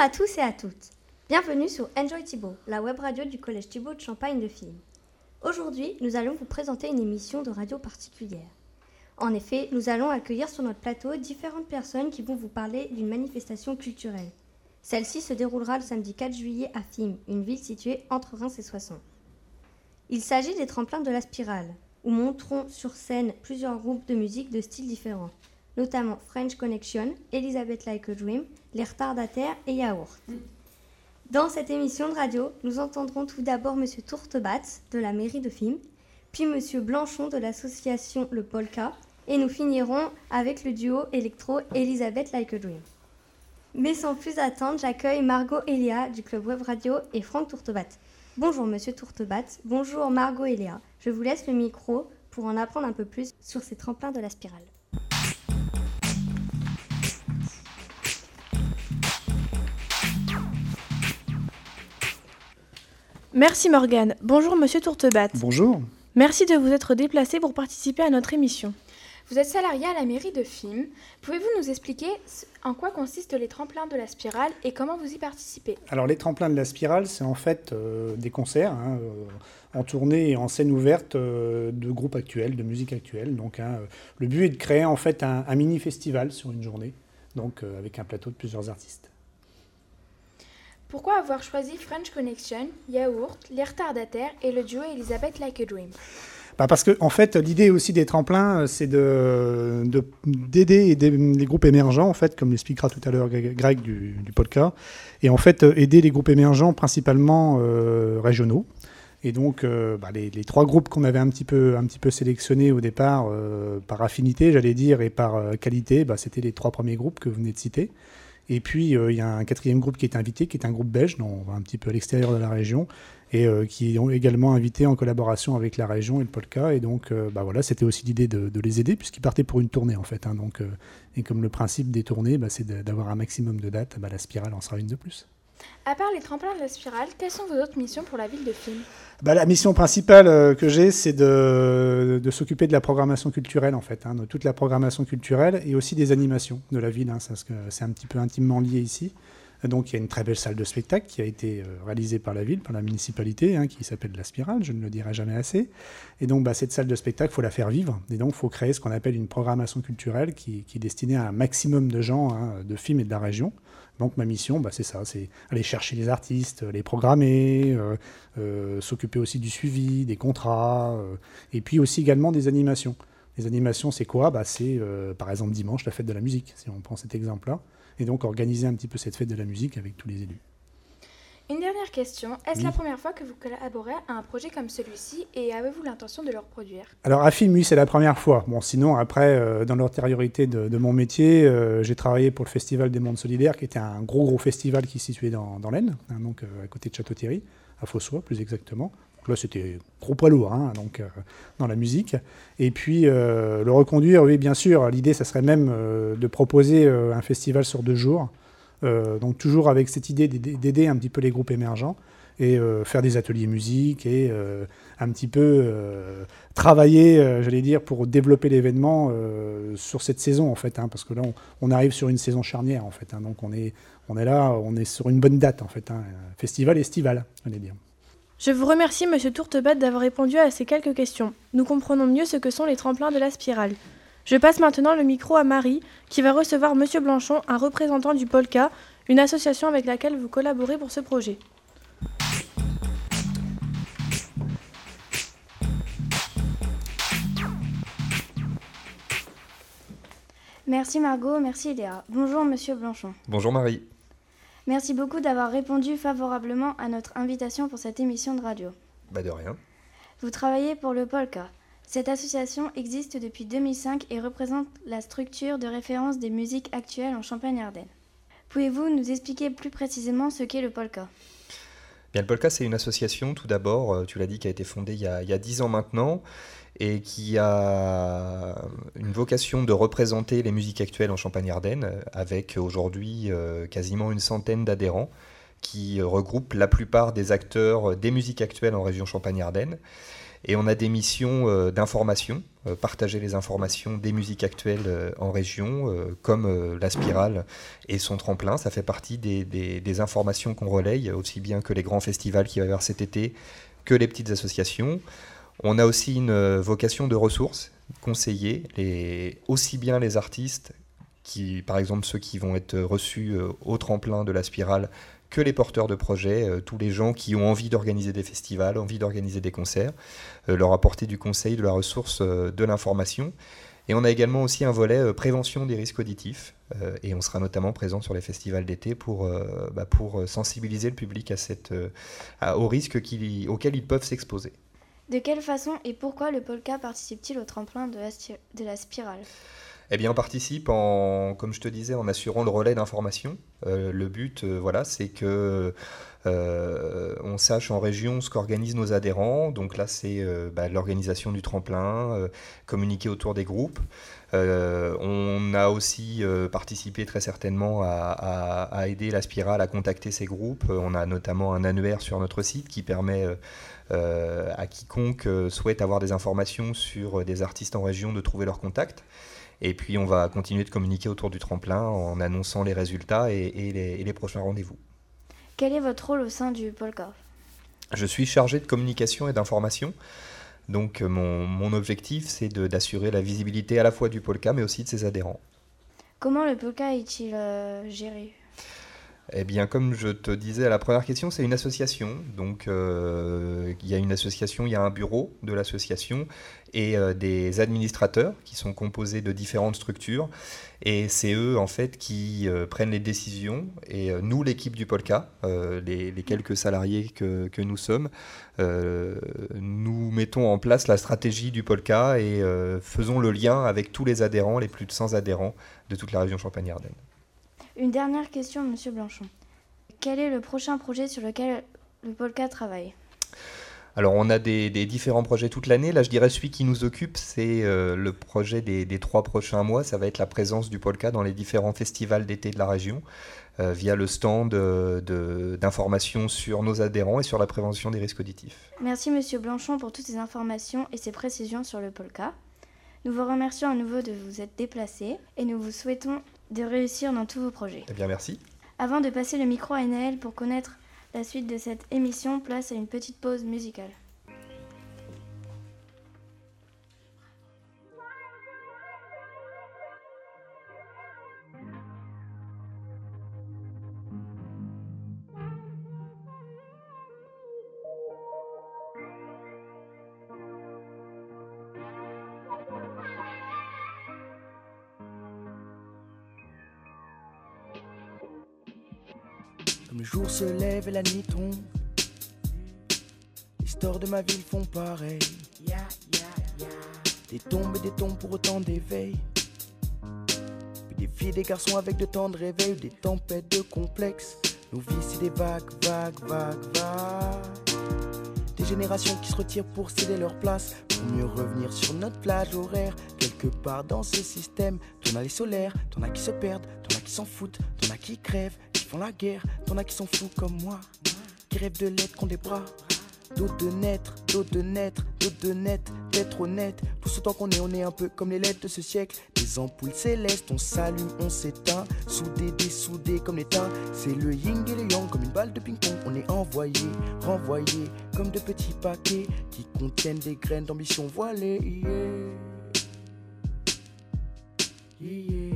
à tous et à toutes. Bienvenue sur Enjoy Thibault, la web radio du Collège Thibault de Champagne de Film. Aujourd'hui, nous allons vous présenter une émission de radio particulière. En effet, nous allons accueillir sur notre plateau différentes personnes qui vont vous parler d'une manifestation culturelle. Celle-ci se déroulera le samedi 4 juillet à Fim, une ville située entre Reims et Soissons. Il s'agit des tremplins de la spirale, où monteront sur scène plusieurs groupes de musique de styles différents, notamment French Connection, Elizabeth Like a Dream, Les Retardataires et Yaourt. Dans cette émission de radio, nous entendrons tout d'abord M. Tourtebat de la mairie de Fim, puis M. Blanchon de l'association Le Polka, et nous finirons avec le duo électro Elizabeth Like a Dream. Mais sans plus attendre, j'accueille Margot Elia du Club Web Radio et Franck Tourtebat. Bonjour Monsieur Tourtebat, bonjour Margot Elia. Je vous laisse le micro pour en apprendre un peu plus sur ces tremplins de la spirale. Merci Morgane. Bonjour Monsieur Tourtebat. Bonjour. Merci de vous être déplacé pour participer à notre émission. Vous êtes salarié à la mairie de Film. Pouvez-vous nous expliquer en quoi consistent les tremplins de la spirale et comment vous y participez? Alors les tremplins de la spirale, c'est en fait euh, des concerts hein, euh, en tournée et en scène ouverte euh, de groupes actuels, de musique actuelle. Donc hein, le but est de créer en fait un, un mini festival sur une journée, donc avec un plateau de plusieurs artistes. Pourquoi avoir choisi French Connection, Yaourt, Les Retardataires et le duo Elizabeth Like a Dream? Bah parce que en fait, l'idée aussi des tremplins, c'est de d'aider les groupes émergents, en fait, comme l'expliquera tout à l'heure Greg du, podcast, et en fait aider les groupes émergents principalement euh, régionaux. Et donc, euh, bah, les, trois groupes qu'on avait un petit peu, un petit peu sélectionnés au départ, euh, par affinité, j'allais dire, et par euh, qualité, bah, c'était les trois premiers groupes que vous venez de citer. Et puis, euh, il y a un quatrième groupe qui est invité, qui est un groupe belge, donc un petit peu à l'extérieur de la région, et euh, qui ont également invité en collaboration avec la région et le Polka. Et donc, euh, bah voilà, c'était aussi l'idée de, les aider, puisqu'ils partaient pour une tournée, en fait. Hein, donc, et comme le principe des tournées, bah, c'est d'avoir un maximum de dates, bah, la spirale en sera une de plus. À part les tremplins de la spirale, quelles sont vos autres missions pour la ville de Film bah, La mission principale euh, que j'ai, c'est de, s'occuper de la programmation culturelle, en fait, hein, de toute la programmation culturelle et aussi des animations de la ville, hein, c'est un petit peu intimement lié ici. Donc il y a une très belle salle de spectacle qui a été euh, réalisée par la ville, par la municipalité, hein, qui s'appelle La Spirale, je ne le dirai jamais assez. Et donc bah, cette salle de spectacle, il faut la faire vivre. Et donc il faut créer ce qu'on appelle une programmation culturelle qui, est destinée à un maximum de gens, de films et de la région. Donc ma mission, bah, c'est ça, c'est aller chercher les artistes, les programmer, euh, euh, s'occuper aussi du suivi, des contrats, euh, et puis aussi également des animations. Les animations, c'est quoi? Bah, C'est par exemple dimanche la fête de la musique, si on prend cet exemple-là, et donc organiser un petit peu cette fête de la musique avec tous les élus. Une dernière question. Est-ce oui. la première fois que vous collaborez à un projet comme celui-ci et avez-vous l'intention de le reproduire? Alors à Film, oui, c'est la première fois. Bon, sinon, après, euh, dans l'antériorité de, de, mon métier, euh, j'ai travaillé pour le Festival des Mondes Solidaires, qui était un gros, gros festival qui se situait dans, dans l'Aisne, hein, donc euh, à côté de Château-Thierry, à Fossois plus exactement. Donc là, c'était gros poids lourd, hein, donc dans la musique. Et puis, le reconduire, oui, bien sûr. L'idée, ça serait même de proposer un festival sur deux jours. Euh, donc toujours avec cette idée d'aider un petit peu les groupes émergents et euh, faire des ateliers musique et euh, un petit peu travailler, j'allais dire, pour développer l'événement sur cette saison en fait, hein, parce que là on, arrive sur une saison charnière en fait, hein, donc on est, on est là, on est sur une bonne date en fait, hein, festival estival, j'allais dire. Je vous remercie, Monsieur Tourtebat, d'avoir répondu à ces quelques questions. Nous comprenons mieux ce que sont les tremplins de la spirale. Je passe maintenant le micro à Marie, qui va recevoir Monsieur Blanchon, un représentant du Polka, une association avec laquelle vous collaborez pour ce projet. Merci Margot, merci Léa. Bonjour Monsieur Blanchon. Bonjour Marie. Merci beaucoup d'avoir répondu favorablement à notre invitation pour cette émission de radio. Bah de rien. Vous travaillez pour le Polka. Cette association existe depuis 2005 et représente la structure de référence des musiques actuelles en Champagne-Ardenne. Pouvez-vous nous expliquer plus précisément ce qu'est le Polka? Bien, le Polka, c'est une association, tout d'abord, tu l'as dit, qui a été fondée il y a, 10 ans maintenant et qui a une vocation de représenter les musiques actuelles en Champagne-Ardenne, avec aujourd'hui euh, quasiment une centaine d'adhérents qui regroupent la plupart des acteurs des musiques actuelles en région Champagne-Ardenne. Et on a des missions d'information, partager les informations des musiques actuelles en région, comme la spirale et son tremplin. Ça fait partie des, informations qu'on relaye, aussi bien que les grands festivals qui va y avoir cet été, que les petites associations. On a aussi une vocation de ressources, conseiller les, aussi bien les artistes qui, par exemple, ceux qui vont être reçus euh, au tremplin de la spirale, que les porteurs de projets, euh, tous les gens qui ont envie d'organiser des festivals, envie d'organiser des concerts, euh, leur apporter du conseil, de la ressource, de l'information. Et on a également aussi un volet prévention des risques auditifs, et on sera notamment présent sur les festivals d'été pour, bah, sensibiliser le public à cette, aux risques auxquels ils peuvent s'exposer. De quelle façon et pourquoi le Polka participe-t-il au tremplin de la spirale? Eh bien, on participe, en, comme je te disais, en assurant le relais d'information. Euh, le but, euh, voilà, c'est que euh, on sache en région ce qu'organisent nos adhérents. Donc là, c'est bah, l'organisation du tremplin, communiquer autour des groupes. on a aussi participé très certainement à, à, aider la spirale à contacter ces groupes. On a notamment un annuaire sur notre site qui permet à quiconque souhaite avoir des informations sur des artistes en région de trouver leurs contacts. Et puis on va continuer de communiquer autour du tremplin en annonçant les résultats et, les, prochains rendez-vous. Quel est votre rôle au sein du Polka Je suis chargé de communication et d'information. Donc mon, mon objectif, c'est d'assurer la visibilité à la fois du Polka, mais aussi de ses adhérents. Comment le Polka est-il euh, géré? Eh bien, comme je te disais à la première question, c'est une association. Donc, euh, il y a une association, il y a un bureau de l'association et euh, des administrateurs qui sont composés de différentes structures. Et c'est eux, en fait, qui euh, prennent les décisions. Et nous, l'équipe du Polka, les, quelques salariés que, que nous sommes, nous mettons en place la stratégie du Polka et faisons le lien avec tous les adhérents, les plus de 100 adhérents de toute la région Champagne-Ardenne. Une dernière question, Monsieur Blanchon. Quel est le prochain projet sur lequel le Polka travaille? Alors on a des, différents projets toute l'année. Là je dirais celui qui nous occupe c'est euh, le projet des, trois prochains mois. Ça va être la présence du Polka dans les différents festivals d'été de la région euh, via le stand euh, d'information sur nos adhérents et sur la prévention des risques auditifs. Merci Monsieur Blanchon pour toutes ces informations et ces précisions sur le Polka. Nous vous remercions à nouveau de vous être déplacé et nous vous souhaitons de réussir dans tous vos projets. Eh bien, merci. Avant de passer le micro à Naël pour connaître la suite de cette émission, place à une petite pause musicale. Jour se lève et la nuit tombe, les stores de ma ville font pareil. Des tombes et des tombes pour autant d'éveil. Puis des filles, des garçons avec de temps de réveil, des tempêtes de complexes. Nos vies, c'est des vagues, vagues, vagues, vagues. Des générations qui se retirent pour céder leur place, pour mieux revenir sur notre plage horaire. Quelque part dans ce système, t'en as les solaires, t'en as qui se perdent, t'en as qui s'en foutent, t'en as qui crèvent, font la guerre. T'en as qui sont fous comme moi, qui rêvent de l'être qu'on des bras. D'autres de naître, d'autres de naître, d'autres de naître, d'être honnête. Tout ce temps qu'on est, on est un peu comme les lettres de ce siècle. Des ampoules célestes, on s'allume, on s'éteint. Soudés, dessoudés comme les. C'est le yin et le yang, comme une balle de ping-pong. On est envoyé, renvoyé, comme de petits paquets qui contiennent des graines d'ambition voilées. yeah. Face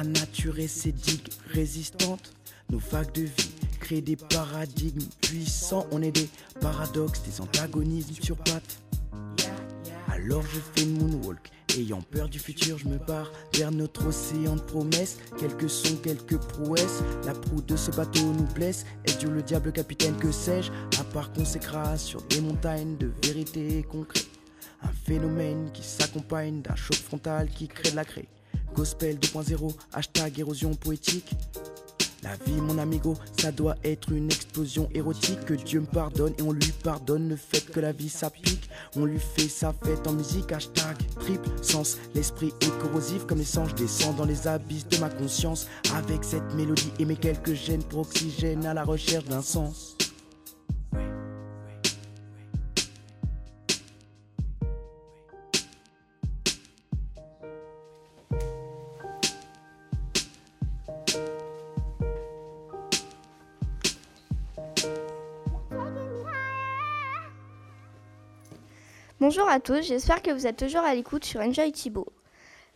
la nature et ses digues résistantes, nos vagues de vie créent des paradigmes puissants. On est des paradoxes, des antagonismes sur pattes. Alors je fais une moonwalk. Ayant peur du futur, je me barre vers notre océan de promesses. Quelques sons, quelques prouesses. La proue de ce bateau nous blesse. Et Dieu le diable capitaine, que sais-je? À part qu'on s'écrase sur des montagnes de vérité concrète. Un phénomène qui s'accompagne d'un choc frontal qui crée de la craie. Gospel 2.0, hashtag érosion poétique. La vie, mon amigo, ça doit être une explosion érotique. Que Dieu me pardonne et on lui pardonne le fait que la vie ça pique. On lui fait sa fête en musique, hashtag triple sens. L'esprit est corrosif comme l'essence, je descends dans les abysses de ma conscience. Avec cette mélodie et mes quelques gènes pour oxygène à la recherche d'un sens. Bonjour à tous, j'espère que vous êtes toujours à l'écoute sur Enjoy Thibault.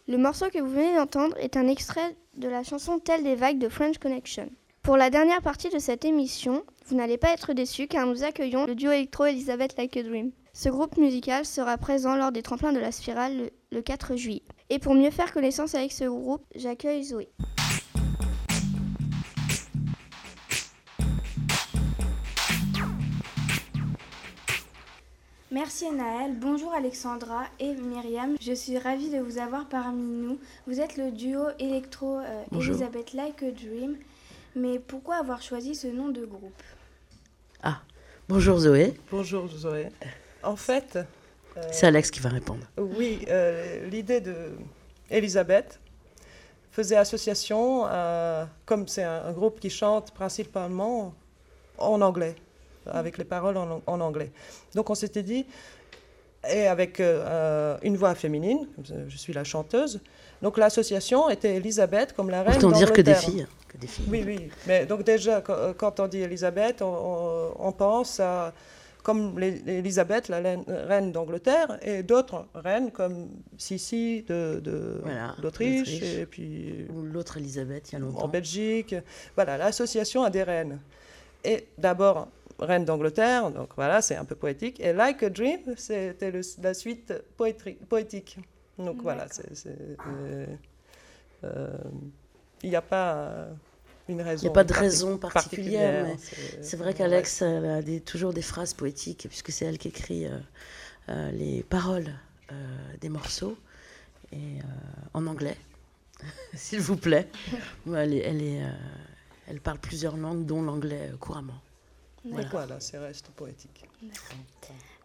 Le morceau que vous venez d'entendre est un extrait de la chanson Telle des vagues de French Connection. Pour la dernière partie de cette émission, vous n'allez pas être déçus car nous accueillons le duo électro Elizabeth Like a Dream. Ce groupe musical sera présent lors des tremplins de la spirale le, le 4 juillet. Et pour mieux faire connaissance avec ce groupe, j'accueille Zoé. Merci Naël, bonjour Alexandra et Myriam. Je suis ravie de vous avoir parmi nous. Vous êtes le duo électro euh. Elizabeth Like a Dream. Mais pourquoi avoir choisi ce nom de groupe? Ah, bonjour Zoé. Bonjour Zoé. En fait, euh, C'est Alex qui va répondre. oui, euh, l'idée de Elisabeth faisait association, euh, comme c'est un, un groupe qui chante principalement en anglais, avec les paroles en, en anglais. Donc on s'était dit, et avec euh, une voix féminine, je suis la chanteuse, donc l'association était Elisabeth comme la reine Autant dire que des d'Angleterre. filles. Que des filles. Oui, oui. Mais donc déjà, quand, on dit Elisabeth, on, pense à comme Elisabeth, la reine d'Angleterre, et d'autres reines comme Sissi de, de- Voilà, d'Autriche, d'Autriche. et puis Ou l'autre Elisabeth, il y a en longtemps. Belgique. Voilà, l'association a des reines. Et d'abord, reine d'Angleterre, donc voilà, c'est un peu poétique. Et Like a Dream, c'était la suite poétique. Donc voilà, euh, euh, Il n'y a pas euh, une raison. Il n'y a pas de raison particulière, mais c'est- vrai qu'Alex a des- toujours des phrases poétiques, puisque c'est elle qui écrit euh, euh, les paroles euh, des morceaux, et en anglais, s'il vous plaît. Elle, est, elle, est, elle parle plusieurs langues, dont l'anglais couramment. Voilà, voilà c'est reste poétique.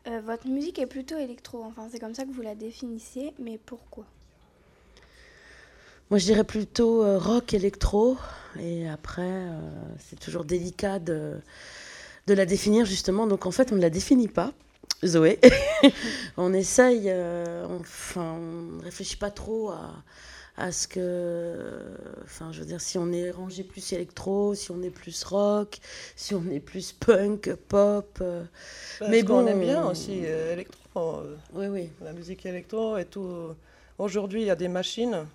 Euh, Votre musique est plutôt électro, enfin c'est comme ça que vous la définissez, mais pourquoi? Moi, je dirais plutôt euh, rock électro. Et après, euh, c'est toujours délicat de, de la définir, justement. Donc, en fait, on ne la définit pas, Zoé. on essaye, euh, enfin, on ne réfléchit pas trop à, à ce que. Enfin, je veux dire, si on est rangé plus électro, si on est plus rock, si on est plus punk, pop. euh, mais bon. aime bien aussi euh, électro, euh, Oui, oui. la musique électro et tout. Aujourd'hui, il y a des machines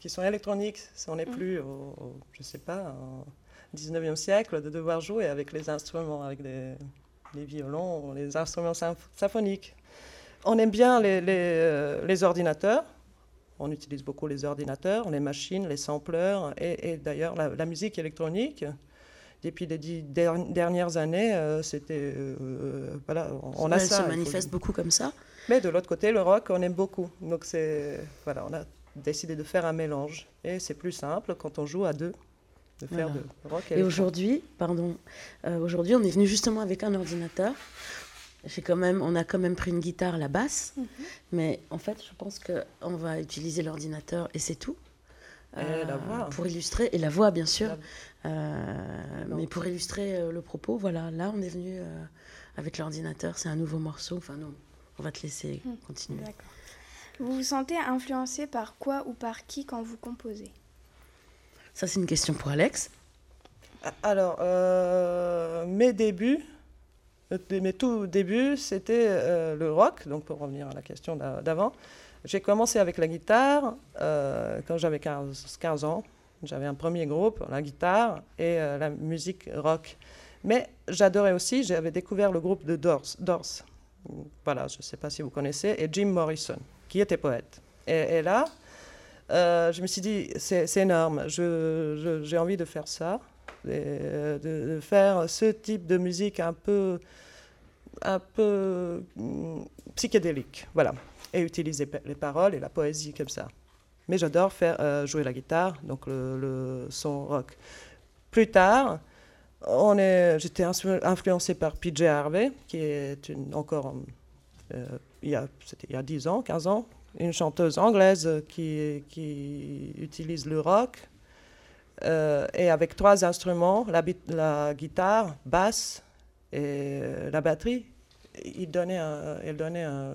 qui sont électroniques. On n'est plus, au, au- je sais pas, au 19e siècle, de devoir jouer avec les instruments, avec les, les violons, les instruments symph- symphoniques. On aime bien les, les, euh, les ordinateurs. On utilise beaucoup les ordinateurs, les machines, les sampleurs et, et d'ailleurs la, la musique électronique. Depuis les dix der- dernières années, euh, c'était euh, voilà, on a elle ça. se manifeste beaucoup comme ça. mais de l'autre côté, le rock, on aime beaucoup. Donc c'est voilà, on a décidé de faire un mélange et c'est plus simple quand on joue à deux de faire Voilà. de rock Et électro. aujourd'hui, pardon, euh, aujourd'hui, on est venu justement avec un ordinateur. J'ai quand même, on a quand même pris une guitare, la basse, mais en fait, je pense que on va utiliser l'ordinateur et c'est tout. Et la voix. Pour illustrer, et la voix, bien sûr. La- Euh, mais pour illustrer euh, le propos, voilà, là, on est venu euh, avec l'ordinateur. C'est un nouveau morceau. Enfin, non, on va te laisser Hmm. continuer. D'accord. Vous vous sentez influencé par quoi ou par qui quand vous composez? Ça, c'est une question pour Alex. Alors, euh, mes débuts, euh, mes tout débuts, c'était euh, le rock. Donc, pour revenir à la question d'a- d'avant, J'ai commencé avec la guitare euh, quand j'avais 15, 15 ans. J'avais un premier groupe, la guitare et euh, la musique rock. Mais j'adorais aussi, j'avais découvert le groupe de Doors. Voilà, je ne sais pas si vous connaissez, et Jim Morrison, qui était poète. Et, là, euh, je me suis dit, c'est énorme, j'ai envie de faire ça, euh, de, de faire ce type de musique un peu, un peu hum, psychédélique, voilà, et utiliser les paroles et la poésie comme ça. Mais j'adore faire euh, jouer la guitare, donc le, son rock. Plus tard, on est, j'étais influ- influencé par PJ Harvey, qui est une, encore, euh, il, y a, il y a 10 ans, 15 ans, une chanteuse anglaise qui, qui utilise le rock. Euh, et avec trois instruments, la, la guitare, basse et la batterie, il donnait, un, il donnait un,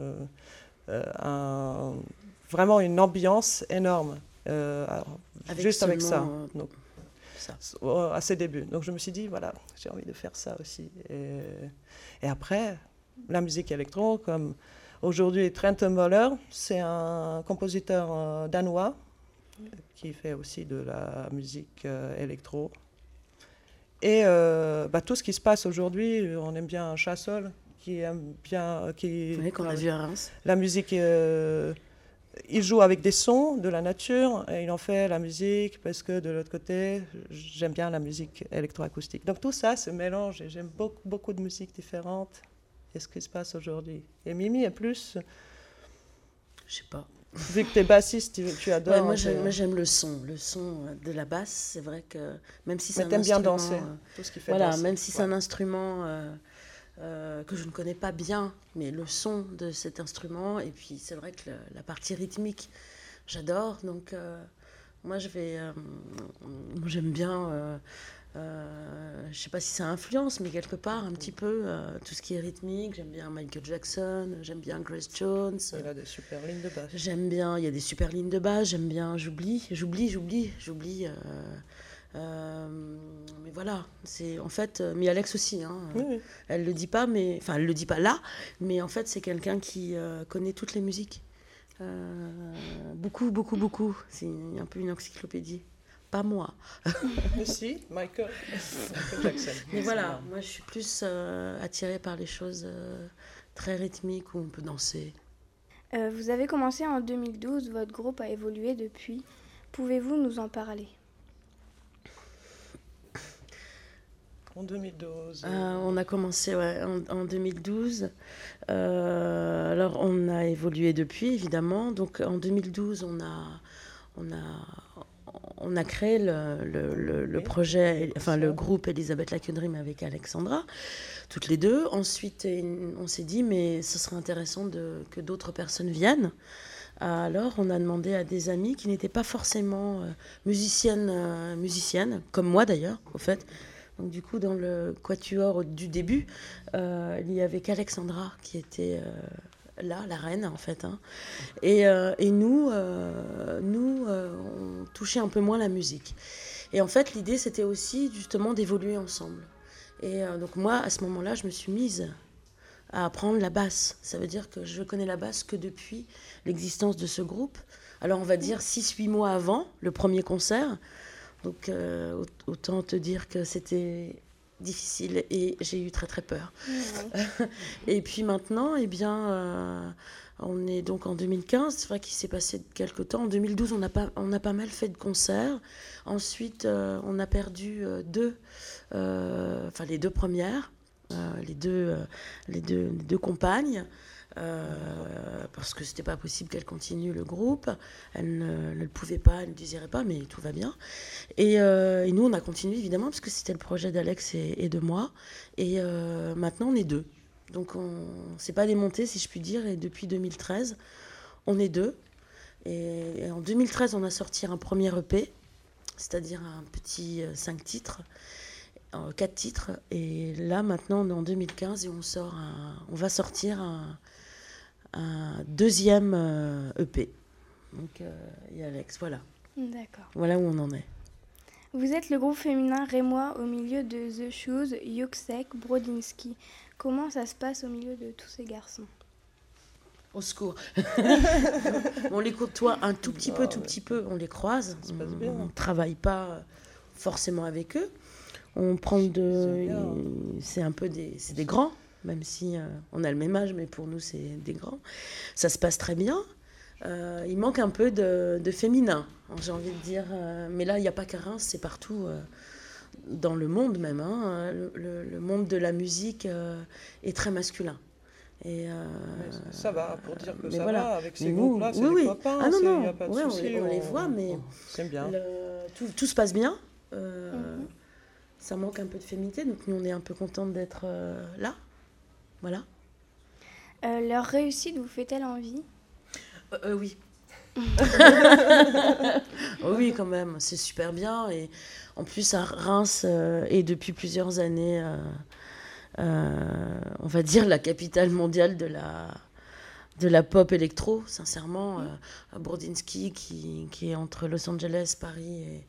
euh, un- vraiment une ambiance énorme. euh, alors, Avec juste avec ça. seulement, euh, Donc, ça. euh, à ses débuts. Donc je me suis dit, voilà, j'ai envie de faire ça aussi. Et, et après, la musique électro, comme aujourd'hui Trent Moller, c'est un compositeur euh, danois qui fait aussi de la musique euh, électro. Et euh, bah, tout ce qui se passe aujourd'hui, on aime bien Chassol, qui aime bien... Qui, Oui, qu'on a vu à Reims. la musique, euh, il joue avec des sons de la nature et il en fait la musique parce que de l'autre côté, j'aime bien la musique électroacoustique. Donc tout ça se mélange et j'aime beaucoup, beaucoup de musiques différentes. Et ce qui se passe aujourd'hui? Et Mimi est plus, Je sais pas. Vu que tu es bassiste, tu, tu adores. Ouais, moi, j'aime, le son. Le son de la basse, c'est vrai que même si c'est un t'aimes bien instrument, danser. euh, Tout ce qui fait voilà, danser. même si c'est Ouais. un instrument euh, euh, que je ne connais pas bien, mais le son de cet instrument, et puis c'est vrai que le- la partie rythmique, j'adore. Donc, euh, moi, je vais. moi, j'aime bien. Euh, je sais pas si ça influence, mais quelque part, un petit peu, euh, tout ce qui est rythmique. J'aime bien Michael Jackson, j'aime bien Grace Jones. Il a des super lignes de basse. J'aime bien, il y a des super lignes de base, j'aime bien, j'oublie, j'oublie, j'oublie, j'oublie. euh, euh, mais voilà, c'est en fait, mais Alex aussi, hein, Oui, oui. elle le dit pas, mais enfin, elle le dit pas là, mais en fait, c'est quelqu'un qui connaît toutes les musiques. Beaucoup, beaucoup, beaucoup. C'est un peu une encyclopédie. Pas moi. Mais si, Michael, Michael Jackson. Mais voilà, moi je suis plus euh, attirée par les choses euh, très rythmiques où on peut danser. Euh, vous avez commencé en 2012, votre groupe a évolué depuis. Pouvez-vous nous en parler? En 2012. Euh, on a commencé ouais, en, en 2012. Euh, alors, on a évolué depuis, évidemment. Donc, en 2012, on a, on a, on a créé le, le- le- le Oui. projet, enfin le groupe Elisabeth Lacudrim avec Alexandra, toutes les deux. Ensuite, on s'est dit, mais ce serait intéressant de, que d'autres personnes viennent. Alors, on a demandé à des amis qui n'étaient pas forcément euh, musiciennes, euh, musiciennes, comme moi d'ailleurs, au fait. Donc, du coup, dans le quatuor du début, euh, il y avait qu'Alexandra qui était euh, là, la reine, en fait. hein. Et, euh, et nous, euh, nous euh, on touchait un peu moins la musique. Et en fait, l'idée, c'était aussi justement d'évoluer ensemble. Et euh, donc, moi, à ce moment-là, je me suis mise à apprendre la basse. Ça veut dire que je connais la basse que depuis l'existence de ce groupe. Alors, on va dire 6-8 mois avant le premier concert. Donc, au- autant te dire que c'était difficile et j'ai eu très très peur. et puis maintenant, eh bien, euh, on est donc en 2015. C'est vrai qu'il s'est passé quelques temps. En 2012, on a pas, on a pas mal fait de concerts. Ensuite, euh, on a perdu euh, deux, enfin les deux premières, les deux, les deux, les deux compagnes. Euh, parce que c'était pas possible qu'elle continue le groupe, elle ne, le pouvait pas, elle ne désirait pas, mais tout va bien. Et, euh, et nous, on a continué évidemment, parce que c'était le projet d'Alex et, de moi. Et euh, maintenant, on est deux. Donc, on ne s'est pas démonté, si je puis dire. Et depuis 2013, on est deux. Et, en 2013, on a sorti un premier EP, c'est-à-dire un petit 5 titres, 4 titres. Et là, maintenant, on est en 2015 et on, sort on va sortir un, un deuxième euh, EP. Donc, euh, et Alex, voilà. D'accord. Voilà où on en est. Vous êtes le groupe féminin rémois au milieu de The Shoes, Yuksek, Brodinski. Comment ça se passe au milieu de tous ces garçons? Au secours. on les côtoie un tout petit peu, tout ouais. petit peu, on les croise. Ça se passe On bien. ne travaille pas forcément avec eux. On prend de. bien. C'est un peu des. C'est des grands, même si euh, on a le même âge, mais pour nous, c'est des grands. Ça se passe très bien. Euh, il manque un peu de, de féminin, hein, j'ai envie de dire. euh, mais là, il n'y a pas qu'à Reims, c'est partout. euh, dans le monde même, hein, le, le- le monde de la musique euh, est très masculin. Et, euh, ça va, pour dire que ça voilà. va, avec ces groupes-là, c'est oui, oui. copains, Ah non, non, y a pas de ouais, on les- on les voit, mais- C'est bien. le- tout, tout se passe bien. euh, Mhm. Ça manque un peu de féminité, donc nous on est un peu contente d'être euh, là. Voilà. Euh, leur réussite vous fait-elle envie? Euh, oui. Oh oui, quand même, c'est super bien. Et en plus, à Reims euh, est depuis plusieurs années, euh, euh, on va dire, la capitale mondiale de la, de la pop électro, sincèrement. Euh, Bourdinsky, qui, qui est entre Los Angeles, Paris, et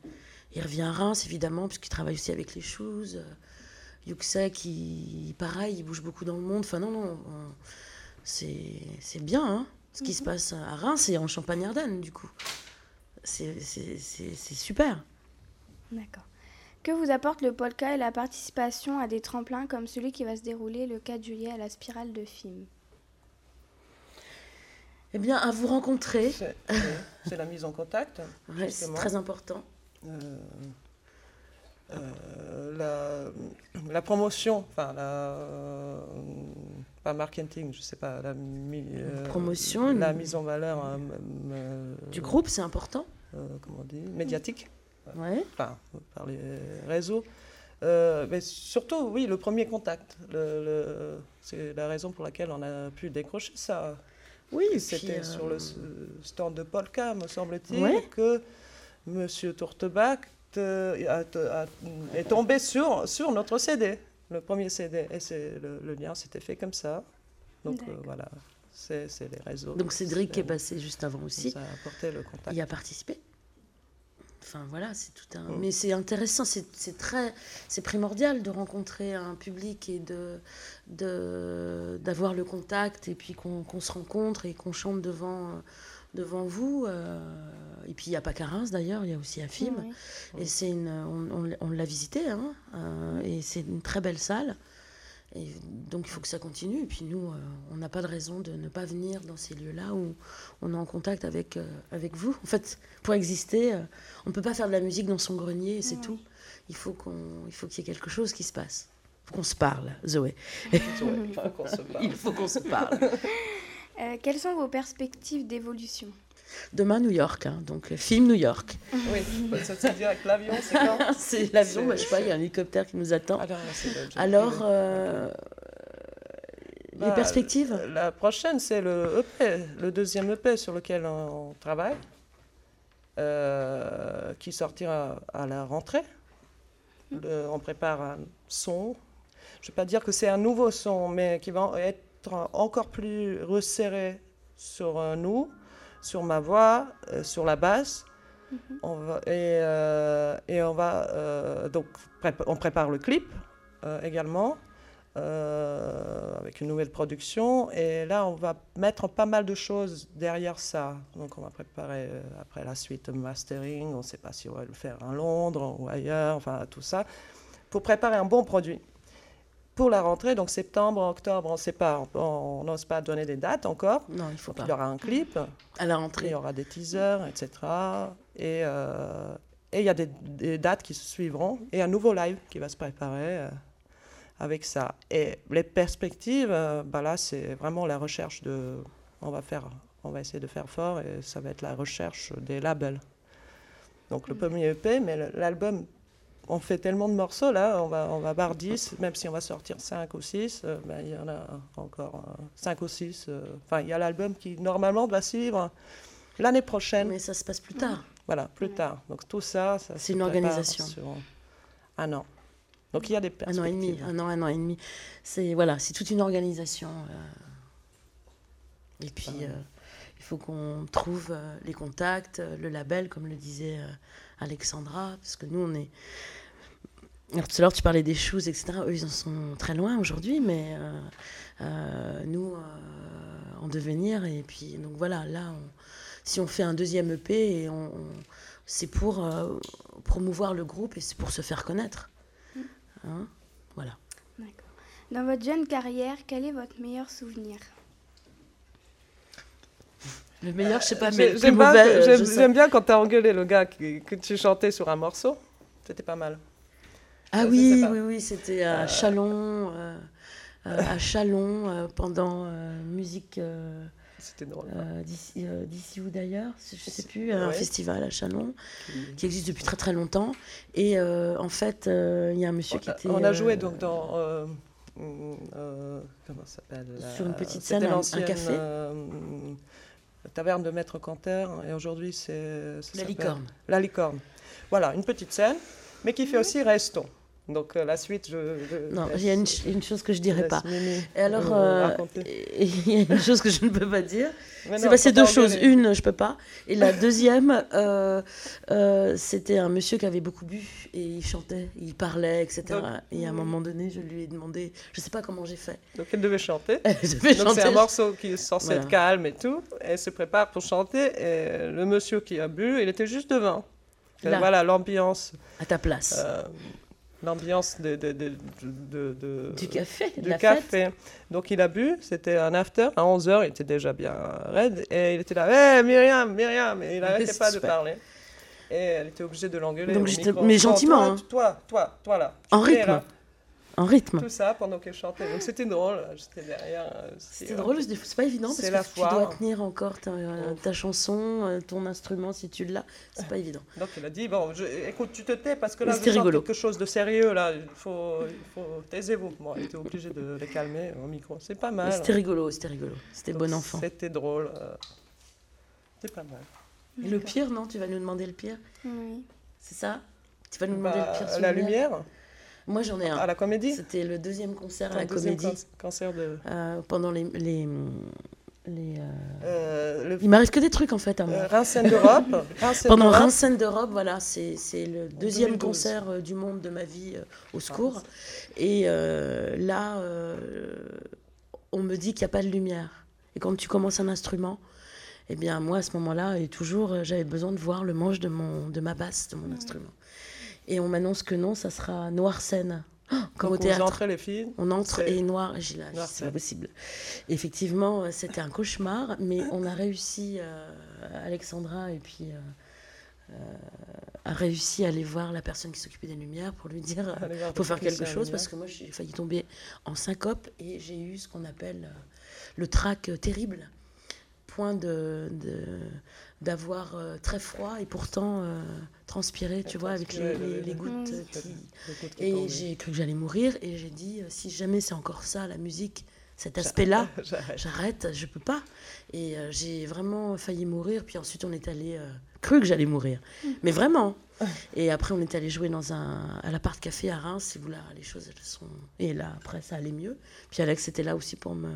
il revient à Reims, évidemment, puisqu'il travaille aussi avec les Shoes. Yuxek, qui, pareil, il bouge beaucoup dans le monde. Enfin, non, non, on- c'est c'est bien, hein, ce qui se passe à Reims et en Champagne-Ardenne, du coup. C'est c'est- c'est- c'est super. D'accord. Que vous apporte le polka et la participation à des tremplins comme celui qui va se dérouler le 4 juillet à la Spirale de Film Eh bien, à vous rencontrer, C'est la mise en contact. Ouais, c'est très important. Euh, la, la promotion, enfin la euh, pas marketing, je sais pas, la mi- euh, Promotion, la mise en valeur euh, m- m- Du groupe, c'est important. euh, comment on dit, médiatique, Ouais. enfin par les réseaux. Euh, mais surtout, oui, le premier contact. Le, le- c'est la raison pour laquelle on a pu décrocher ça. Oui, C'était euh, sur le stand de Polka, me semble-t-il, Ouais. que Monsieur Tourtebac te- a- te- a- est tombé sur, sur notre CD, le premier CD. Et c'est, le, le lien s'était fait comme ça. Donc euh, voilà, c'est, c'est les réseaux. Donc Cédric qui est passé juste avant aussi, Ça a apporté le contact. il a participé. Enfin voilà, c'est tout un. Mm. Mais c'est intéressant, c'est c'est très, c'est primordial de rencontrer un public et de de d'avoir le contact et puis qu'on qu'on se rencontre et qu'on chante devant devant vous. euh, Et puis il n'y a pas qu'à Reims d'ailleurs, il y a aussi à Film. Oui. Et c'est une, on, on l'a- on l'a visité, hein, euh, et c'est une très belle salle. Et donc il faut que ça continue. Et puis nous, euh, on n'a pas de raison de ne pas venir dans ces lieux-là où on est en contact avec, euh, avec vous. En fait, pour exister, euh, on ne peut pas faire de la musique dans son grenier et c'est tout. Il faut qu'on, il faut qu'il y ait quelque chose qui se passe. Il faut qu'on se parle, Zoé. Il faut qu'on se parle. Euh, quelles sont vos perspectives d'évolution Demain, New York, hein, donc film New York. Oui, ça se dit avec l'avion, c'est quand c'est l'avion, bah, je sais pas, il y a un hélicoptère qui nous attend. Ah Alors, euh, les Bah, perspectives La prochaine, c'est le EP, le deuxième EP sur lequel on travaille, euh, qui sortira à la rentrée. Le- on prépare un son. Je ne vais pas dire que c'est un nouveau son, mais qui va être encore plus resserré sur euh, nous, sur ma voix, euh, sur la basse. On va, et, euh, et on va donc prépa- on prépare le clip également avec une nouvelle production. Et là, on va mettre pas mal de choses derrière ça. Donc, on va préparer après la suite mastering. On ne sait pas si on va le faire à Londres ou ailleurs, enfin tout ça, pour préparer un bon produit. Pour la rentrée, donc septembre, octobre, on ne sait pas, on- n'ose pas donner des dates encore. Non, il faut Il y pas. aura un clip, À la il rentrée. y aura des teasers, etc. Et euh, et il y a des, des dates qui se suivront et un nouveau live qui va se préparer euh, avec ça. Et les perspectives, euh, bah là, c'est vraiment la recherche de. On va faire, on va essayer de faire fort et ça va être la recherche des labels. Donc le premier EP, mais l'album, on fait tellement de morceaux là, on va, on va barre 10, même si on va sortir 5 ou 6, euh, ben, il y en a encore 5 ou 6. euh, Enfin, il y a l'album qui normalement doit suivre l'année prochaine. Mais ça se passe plus tard. Voilà, plus tard. Donc tout ça, ça C'est se une organisation. Sur un an. Donc il y a des Un perspectives. an et demi, un an, un an et demi. C'est voilà, c'est toute une organisation. Et puis euh, il faut qu'on trouve euh, les contacts, euh, le label, comme le disait Alexandra, parce que nous on est Alors tout à l'heure, tu parlais des choses, etc. Eux, ils en sont très loin aujourd'hui, mais euh, euh, nous, euh, en devenir. Et puis, donc voilà, là, on- si on fait un deuxième EP, et on, on- c'est pour promouvoir le groupe et c'est pour se faire connaître. Hein? Voilà. D'accord. Dans votre jeune carrière, quel est votre meilleur souvenir? Le meilleur, je sais pas, mais J'aime euh, bien quand t'as engueulé le gars que tu chantais sur un morceau. C'était pas mal. Ah Je oui, oui, oui, c'était à Euh, Chalon, euh, euh, à Chalon, euh, pendant euh, musique euh, C'était drôle. euh, d'ici euh, ou d'ailleurs, je sais plus, un festival à Chalon Qui- qui existe depuis très très longtemps. Et euh, en fait, euh, il y a un monsieur qui était. On a joué euh, donc dans. euh, mm, euh, comment ça s'appelle Sur une petite scène, un- un café. Mm, taverne de Maître Canter. Et aujourd'hui, c'est. La licorne. La licorne. Voilà, une petite scène, mais qui fait aussi resto. Donc euh, la suite, je. je Non, il y a une, ch- une chose que je dirais laisse pas. Mimi, Et alors, euh, il y a une chose que je ne peux pas dire. C'est passé deux choses. engueuler. Une, je peux pas. Et la deuxième, euh, c'était un monsieur qui avait beaucoup bu et il chantait, il parlait, etc. Donc- et à un moment donné, je lui ai demandé, je sais pas comment j'ai fait. Donc elle devait chanter. Donc c'est un morceau qui est censé Voilà. être calme et tout. Elle se prépare pour chanter. Et le monsieur qui a bu, il était juste devant. Là. Voilà l'ambiance. À ta place. L'ambiance de, de- de- du café, du la café. Donc il a bu, c'était un after, à 11h, il était déjà bien raide, et il était là, hé Myriam, Myriam, et il n'arrêtait pas de super. parler. Et elle était obligée de l'engueuler. Micro. mais gentiment, Toi, hein. toi, toi, toi là. En rythme. là. En rythme. Tout ça pendant qu'elle chantait. Donc c'était drôle, j'étais derrière. euh, C'était euh, drôle, c'est c'est pas évident parce c'est que la tu dois foire. tenir encore ta, euh, ta chanson, euh, ton instrument si tu l'as. C'est pas évident. Donc il a dit bon, je- écoute, tu te tais parce que là, je c'était chante rigolo. quelque chose de sérieux là. Il faut, il faut taisez-vous. Bon, il était obligé de les calmer au micro. C'est pas mal. C'était rigolo, c'était rigolo. C'était bon enfant. C'était drôle. euh, C'était pas mal. Et Le pire, non Tu vas nous demander le pire Oui. C'est ça? Tu vas nous demander Bah, le pire la lumière? Moi, j'en ai un. à la comédie. C'était le deuxième concert à la comédie. cancer de. euh, pendant les. les, les, euh, Euh, le Il m'arrive que des trucs en fait à moi. d'Europe. Pendant. Rinsen d'Europe, voilà, c'est le deuxième 2012. concert du monde de ma vie au secours. Et là, on me dit qu'il n'y a pas de lumière. Et quand tu commences un instrument, eh bien moi à ce moment-là, et toujours, j'avais besoin de voir le manche de, mon, de ma basse, de mon instrument. Et on m'annonce que non, ça sera noir scène, oh, comme Donc, au théâtre. entrez les filles. On entre et noir, j'ai là, c'est pas possible. Effectivement, euh, c'était un cauchemar, mais on a réussi, euh, Alexandra et puis euh, euh, a réussi à aller voir la personne qui s'occupait des lumières pour lui dire faut faire quelque chose parce que moi j'ai failli tomber en syncope et j'ai eu ce qu'on appelle le trac terrible, point de d'avoir très froid et pourtant transpirer, tu vois, avec les, les- le- les le- gouttes Mm. qui, et j'ai cru que j'allais mourir et j'ai dit euh, si jamais c'est encore ça la musique, cet aspect-là, J'arrête. j'arrête, je peux pas. Et euh, j'ai vraiment failli mourir. Puis ensuite on est allé, euh, cru que j'allais mourir, mais vraiment. Et après on est allé jouer dans un à l'appart café à Reims. Et voilà, les choses elles sont. Et là après ça allait mieux. Puis Alex était là aussi pour me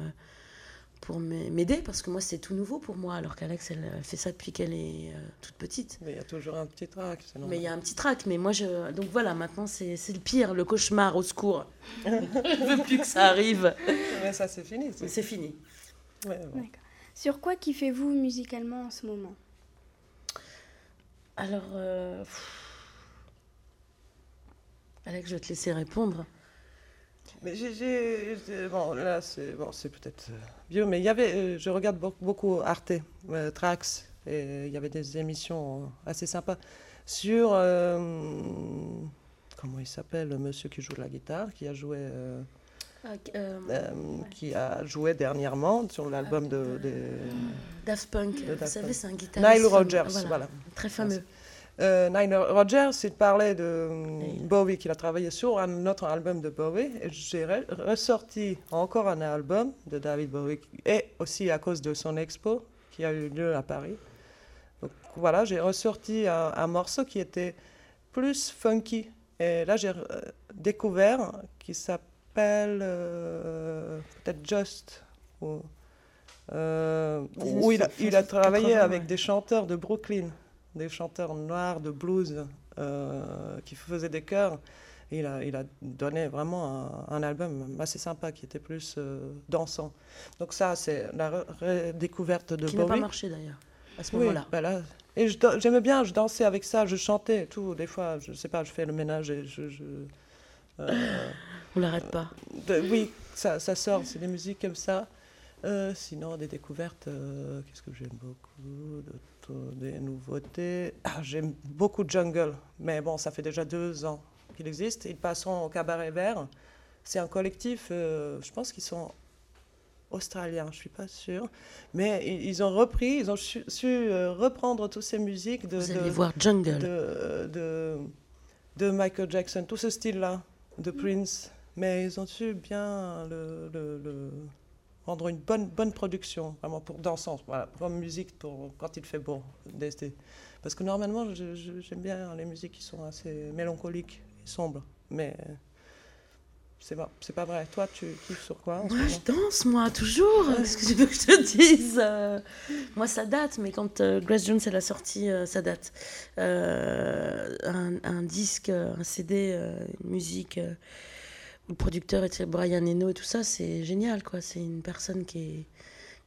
pour me- m'aider parce que moi c'est tout nouveau pour moi alors qu'Alex elle, elle fait ça depuis qu'elle est euh, toute petite. Mais il y a toujours un petit trac. Mais il y a un petit trac, mais moi je. Donc voilà, maintenant c'est c'est le pire, le cauchemar, au secours. je veux plus que ça arrive. Mais ça, c'est fini. c'est- C'est fini. Ouais, bon. Sur quoi kiffez-vous musicalement en ce moment? Alors. euh. Alex, je vais te laisser répondre. Mais j'ai- Bon, là, c'est bon, peut-être euh, vieux, mais il y avait. euh, je regarde beaucoup, Arte, euh, Trax, et il y avait des émissions assez sympas sur. euh, comment il s'appelle, le monsieur qui joue de la guitare, qui a joué. euh, euh, qui a joué dernièrement sur l'album de, de Daft Punk, De vous savez, c'est un guitariste. Nile Rodgers, fameux, voilà. Très fameux. Euh, Nile Rodgers, il parlait de Nile. Bowie, qu'il a travaillé sur un autre album de Bowie. Et j'ai re- ressorti encore un album de David Bowie, et aussi à cause de son expo qui a eu lieu à Paris. Donc voilà, j'ai ressorti un, un morceau qui était plus funky. Et là, j'ai euh, découvert qui s'appelle euh, peut-être Just. Ou, euh, où il a, instruments il a travaillé 80, avec ouais. des chanteurs de Brooklyn, des chanteurs noirs de blues euh, qui faisaient des chœurs. il a, il a donné vraiment un, album assez sympa qui était plus euh, dansant. Donc ça, c'est la redécouverte de qui Bowie. Qui n'a pas marché d'ailleurs à ce oui, moment-là. Bah et j'aimais bien, je dansais avec ça, je chantais tout. Des fois, je sais pas, je fais le ménage et je. je euh, On l'arrête pas. De, oui, ça, ça sort, c'est des musiques comme ça. Euh, sinon, des découvertes, euh, qu'est-ce que j'aime beaucoup Des nouveautés. Ah, j'aime beaucoup Jungle, mais bon, ça fait déjà deux ans qu'il existe. Ils passeront au Cabaret Vert. C'est un collectif, euh, je pense qu'ils sont australiens, je suis pas sûre. Mais ils, ils ont repris, ils ont su, su euh, reprendre toutes ces musiques de. Vous de, allez voir Jungle. De, de, de Michael Jackson, tout ce style-là, de Prince. Mais ils ont su bien le, le, le rendre une bonne, bonne production, vraiment pour dansant, voilà, comme musique pour quand il fait beau d'été. Parce que normalement, j'aime bien les musiques qui sont assez mélancoliques et sombres. Mais c'est pas, c'est pas vrai. Toi, tu kiffes sur quoi Moi, je danse, moi, toujours. Qu'est-ce que tu veux que je te dise euh, Moi, ça date, mais quand euh, Grace Jones, elle a sorti, euh, ça date. Un, un, disque, un CD, une musique le producteur était Brian Eno et tout ça, c'est génial, quoi. C'est une personne qui est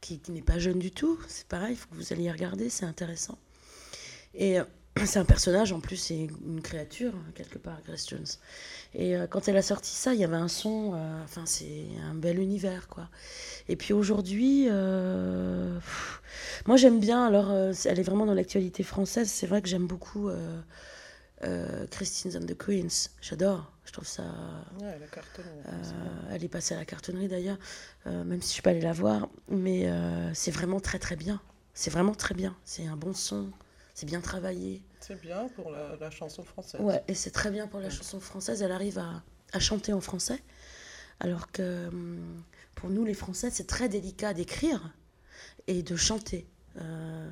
qui, qui n'est pas jeune du tout. C'est pareil, il faut que vous alliez regarder, c'est intéressant. Et euh, c'est un personnage, en plus, c'est une créature, quelque part, Grace Jones. Et euh, quand elle a sorti ça, il y avait un son, euh, c'est un bel univers, quoi. Et puis aujourd'hui, moi j'aime bien, alors, elle est vraiment dans l'actualité française, c'est vrai que j'aime beaucoup Christine and the Queens, j'adore. Je trouve ça. Ouais, euh, elle est passée à la cartonnerie d'ailleurs, euh, même si je suis pas allée la voir. Mais euh, c'est vraiment très très bien. C'est vraiment très bien. C'est un bon son. C'est bien travaillé. C'est bien pour la, la, chanson française. Ouais, et c'est très bien pour la ouais. chanson française. Elle arrive à, à, chanter en français. Alors que hum, pour nous, les Français, c'est très délicat d'écrire et de chanter. Euh,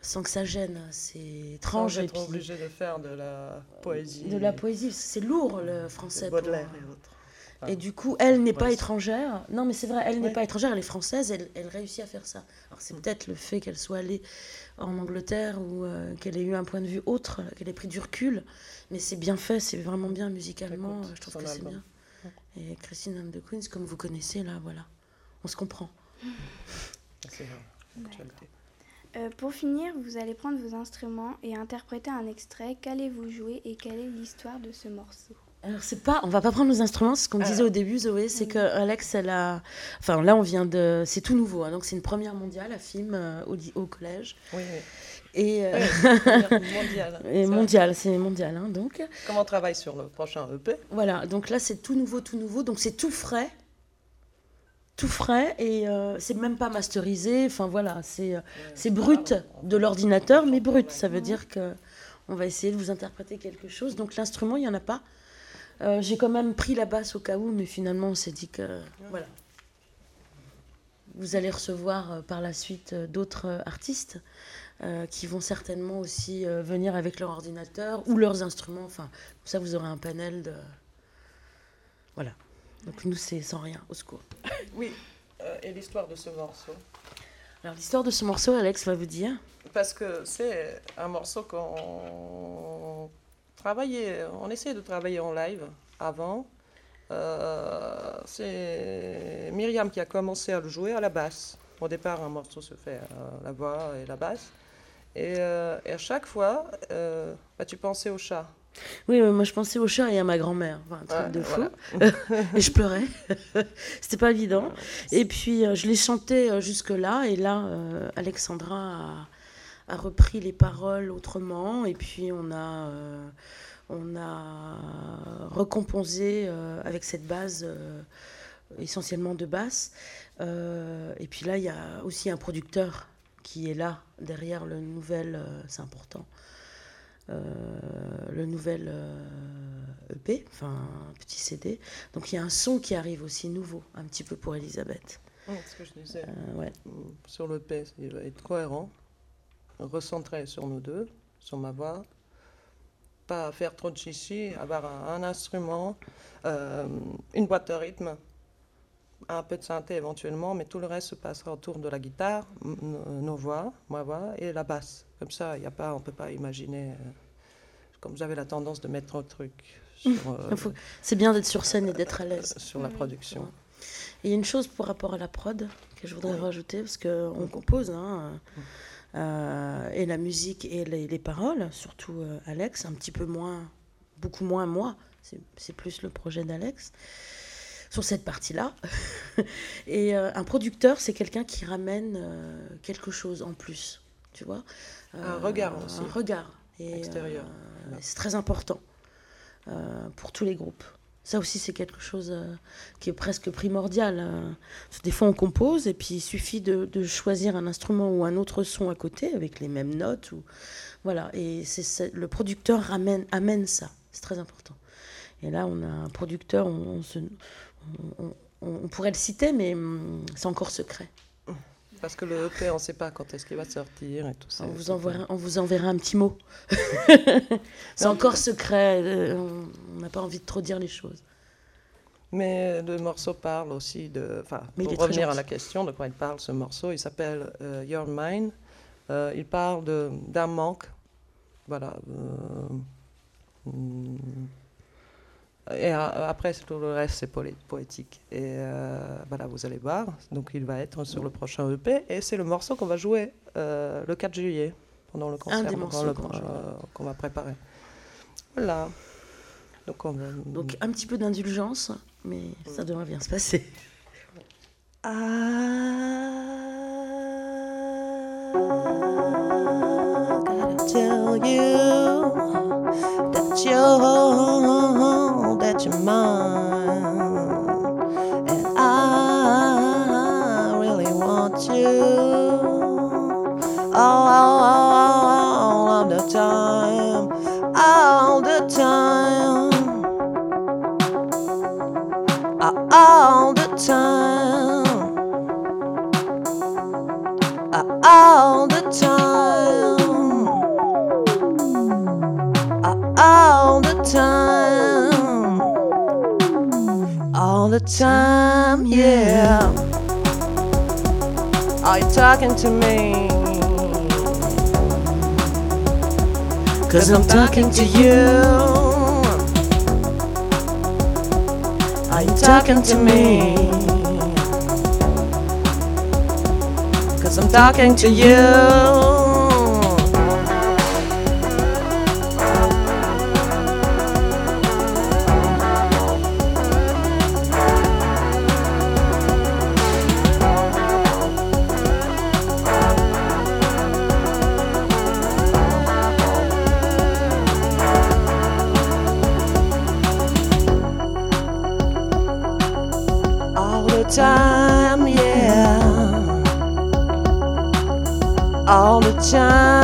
sans que ça gêne, c'est étrange. Sans être puis... obligé de faire de la poésie. De la poésie, c'est lourd le français. Baudelaire pour... et autres. Et du coup, elle n'est pas étrangère. Non, mais c'est vrai, elle n'est pas étrangère, elle est française, elle, elle réussit à faire ça. Alors c'est mm. peut-être le fait qu'elle soit allée en Angleterre ou euh, qu'elle ait eu un point de vue autre, qu'elle ait pris du recul, mais c'est bien fait, c'est vraiment bien musicalement, Écoute, je trouve que c'est bien. Et Christine and the Queens, comme vous connaissez, là, voilà, on se comprend. C'est vrai. Euh, pour finir, vous allez prendre vos instruments et interpréter un extrait. Qu'allez-vous jouer et quelle est l'histoire de ce morceau alors c'est pas, on va pas prendre nos instruments, ce qu'on disait au début, Zoé, c'est que Alex, elle a, enfin là on vient de, c'est tout nouveau, hein, donc c'est une première mondiale à film euh, au, au, collège. Oui. oui. Et, euh... oui, mondial. et mondial, c'est mondial, hein, donc. Comment on travaille sur le prochain EP Voilà, donc là c'est tout nouveau, tout nouveau, donc c'est tout frais tout frais et euh, c'est même pas masterisé. Enfin voilà, c'est euh, c'est brut de l'ordinateur, mais brut. Ça veut dire que on va essayer de vous interpréter quelque chose. Donc l'instrument, il y en a pas. Euh, J'ai quand même pris la basse au cas où, mais finalement on s'est dit que voilà. Vous allez recevoir par la suite d'autres artistes qui vont certainement aussi venir avec leur ordinateur ou leurs instruments. Enfin, comme ça vous aurez un panel de voilà. Donc nous, c'est sans rien, au secours. Oui, euh, et l'histoire de ce morceau Alors l'histoire de ce morceau, Alex va vous dire Parce que c'est un morceau qu'on travaillait, on essayait de travailler en live avant. Euh, c'est Myriam qui a commencé à le jouer à la basse. Au départ, un morceau se fait à la voix et la basse. Et, euh, et à chaque fois, bah, tu pensais au chat. Oui, moi je pensais au chat et à ma grand-mère, enfin, un truc ouais, de fou. Voilà. et je pleurais. C'était pas évident. Et puis euh, je l'ai chanté euh, jusque-là, et là, euh, Alexandra a, a, repris les paroles autrement, et puis on a, euh, on a recomposé avec cette base essentiellement de basse. et puis là, il y a aussi un producteur qui est là, derrière le nouvel, c'est important. Euh, le nouvel euh, EP, enfin un petit CD. Donc il y a un son qui arrive aussi nouveau, un petit peu pour Elisabeth. Oh, ce que je disais. Euh, ouais. Sur le EP, il va être cohérent, recentré sur nous deux, sur ma voix. Pas faire trop de chichi, avoir un, un instrument, une boîte de rythme, un peu de synthé éventuellement, mais tout le reste se passera autour de la guitare, nos voix, ma voix et la basse. Comme ça, y a pas, on ne peut pas imaginer. comme j'avais la tendance de mettre un truc euh, C'est bien d'être sur scène et d'être à l'aise. sur la production. Et il y a une chose pour rapport à la prod que je voudrais rajouter, parce qu'on compose, hein, euh, et la musique et les, les paroles, surtout euh, Alex, un petit peu moins, beaucoup moins moi, c'est c'est plus le projet d'Alex, sur cette partie-là. et euh, un producteur, c'est quelqu'un qui ramène euh, quelque chose en plus, tu vois. Un regard aussi. Un regard. Et, Extérieur. euh, c'est très important euh, pour tous les groupes. Ça aussi, c'est quelque chose euh, qui est presque primordial. euh. Que des fois, on compose et puis il suffit de, de choisir un instrument ou un autre son à côté avec les mêmes notes. Ou... Voilà. Et c'est le producteur ramène, amène ça. C'est très important. Et là, on a un producteur, on, on se- on- on- on pourrait le citer, mais hum, c'est encore secret. Parce que le EP, on ne sait pas quand est-ce qu'il va sortir et tout ça. On vous, enverra, on vous enverra un petit mot. c'est encore secret. euh, on- n'a pas envie de trop dire les choses. Mais le morceau parle aussi de. Enfin, pour revenir à la question de quoi il parle, ce morceau, il s'appelle euh, Your Mind. Euh, il parle d'un manque. Voilà. euh, mm, et a- après, tout le reste, c'est poé- poétique. Et euh, voilà, vous allez voir. Donc, il va être sur le prochain EP. Et c'est le morceau qu'on va jouer euh, le 4 juillet, pendant le concert qu'on euh, qu'on va préparer. Voilà. Donc, on Donc un petit peu d'indulgence, mais ça devrait bien se passer. tell you that you're that you're mine, time, yeah. Are you talking to me? Cause I'm talking to you. Are you talking to me? Cause I'm talking to you. Time, yeah. All the time,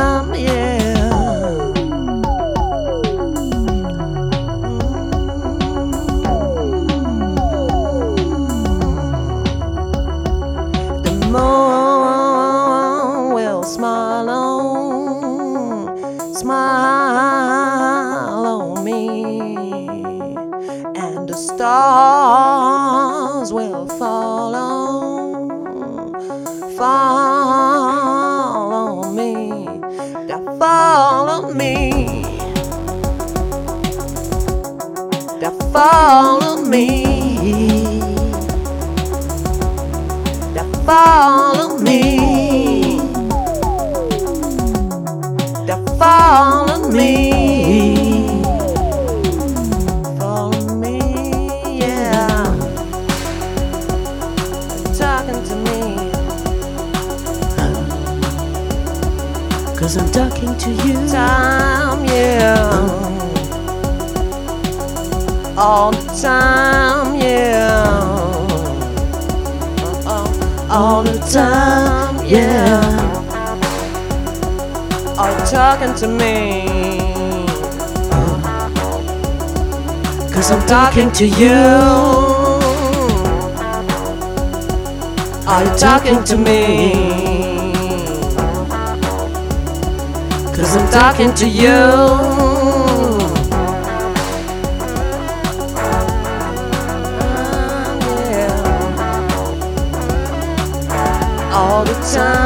talking to you. Time, yeah. All the time, yeah. All the time, yeah. Are you talking to me? Cause I'm talking to you. Are you talking to me? I'm talking to you. Oh, All the. Time,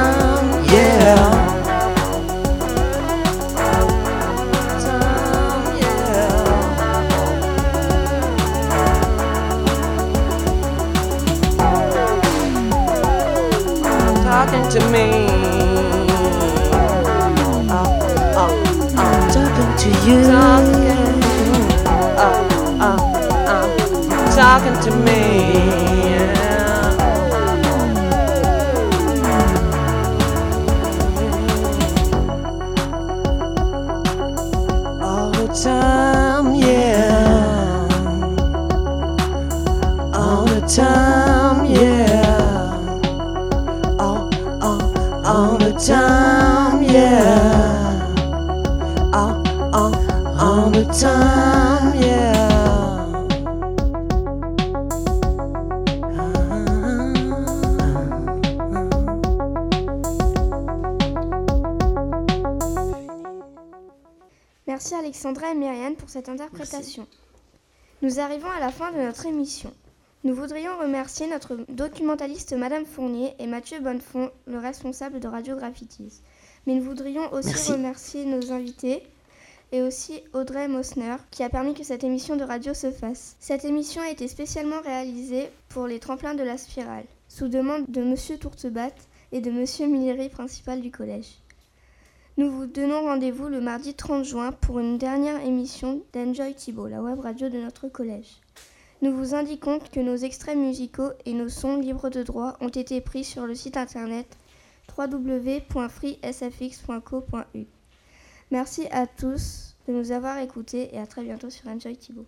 you. Talking, uh, uh, uh, talking to me. Yeah. All the time, yeah. All the time, Et Myriam pour cette interprétation. Nous arrivons à la fin de notre émission. Nous voudrions remercier notre documentaliste Madame Fournier et Mathieu Bonnefond, le responsable de Radio Graffitis. Mais nous voudrions aussi Merci. remercier nos invités et aussi Audrey Mosner qui a permis que cette émission de radio se fasse. Cette émission a été spécialement réalisée pour les tremplins de la spirale, sous demande de Monsieur Tourtebat et de Monsieur Millery, principal du collège. Nous vous donnons rendez-vous le mardi 30 juin pour une dernière émission d'Enjoy Thibault, la web radio de notre collège. Nous vous indiquons que nos extraits musicaux et nos sons libres de droit ont été pris sur le site internet www.freesfx.co.u. Merci à tous de nous avoir écoutés et à très bientôt sur Enjoy Thibault.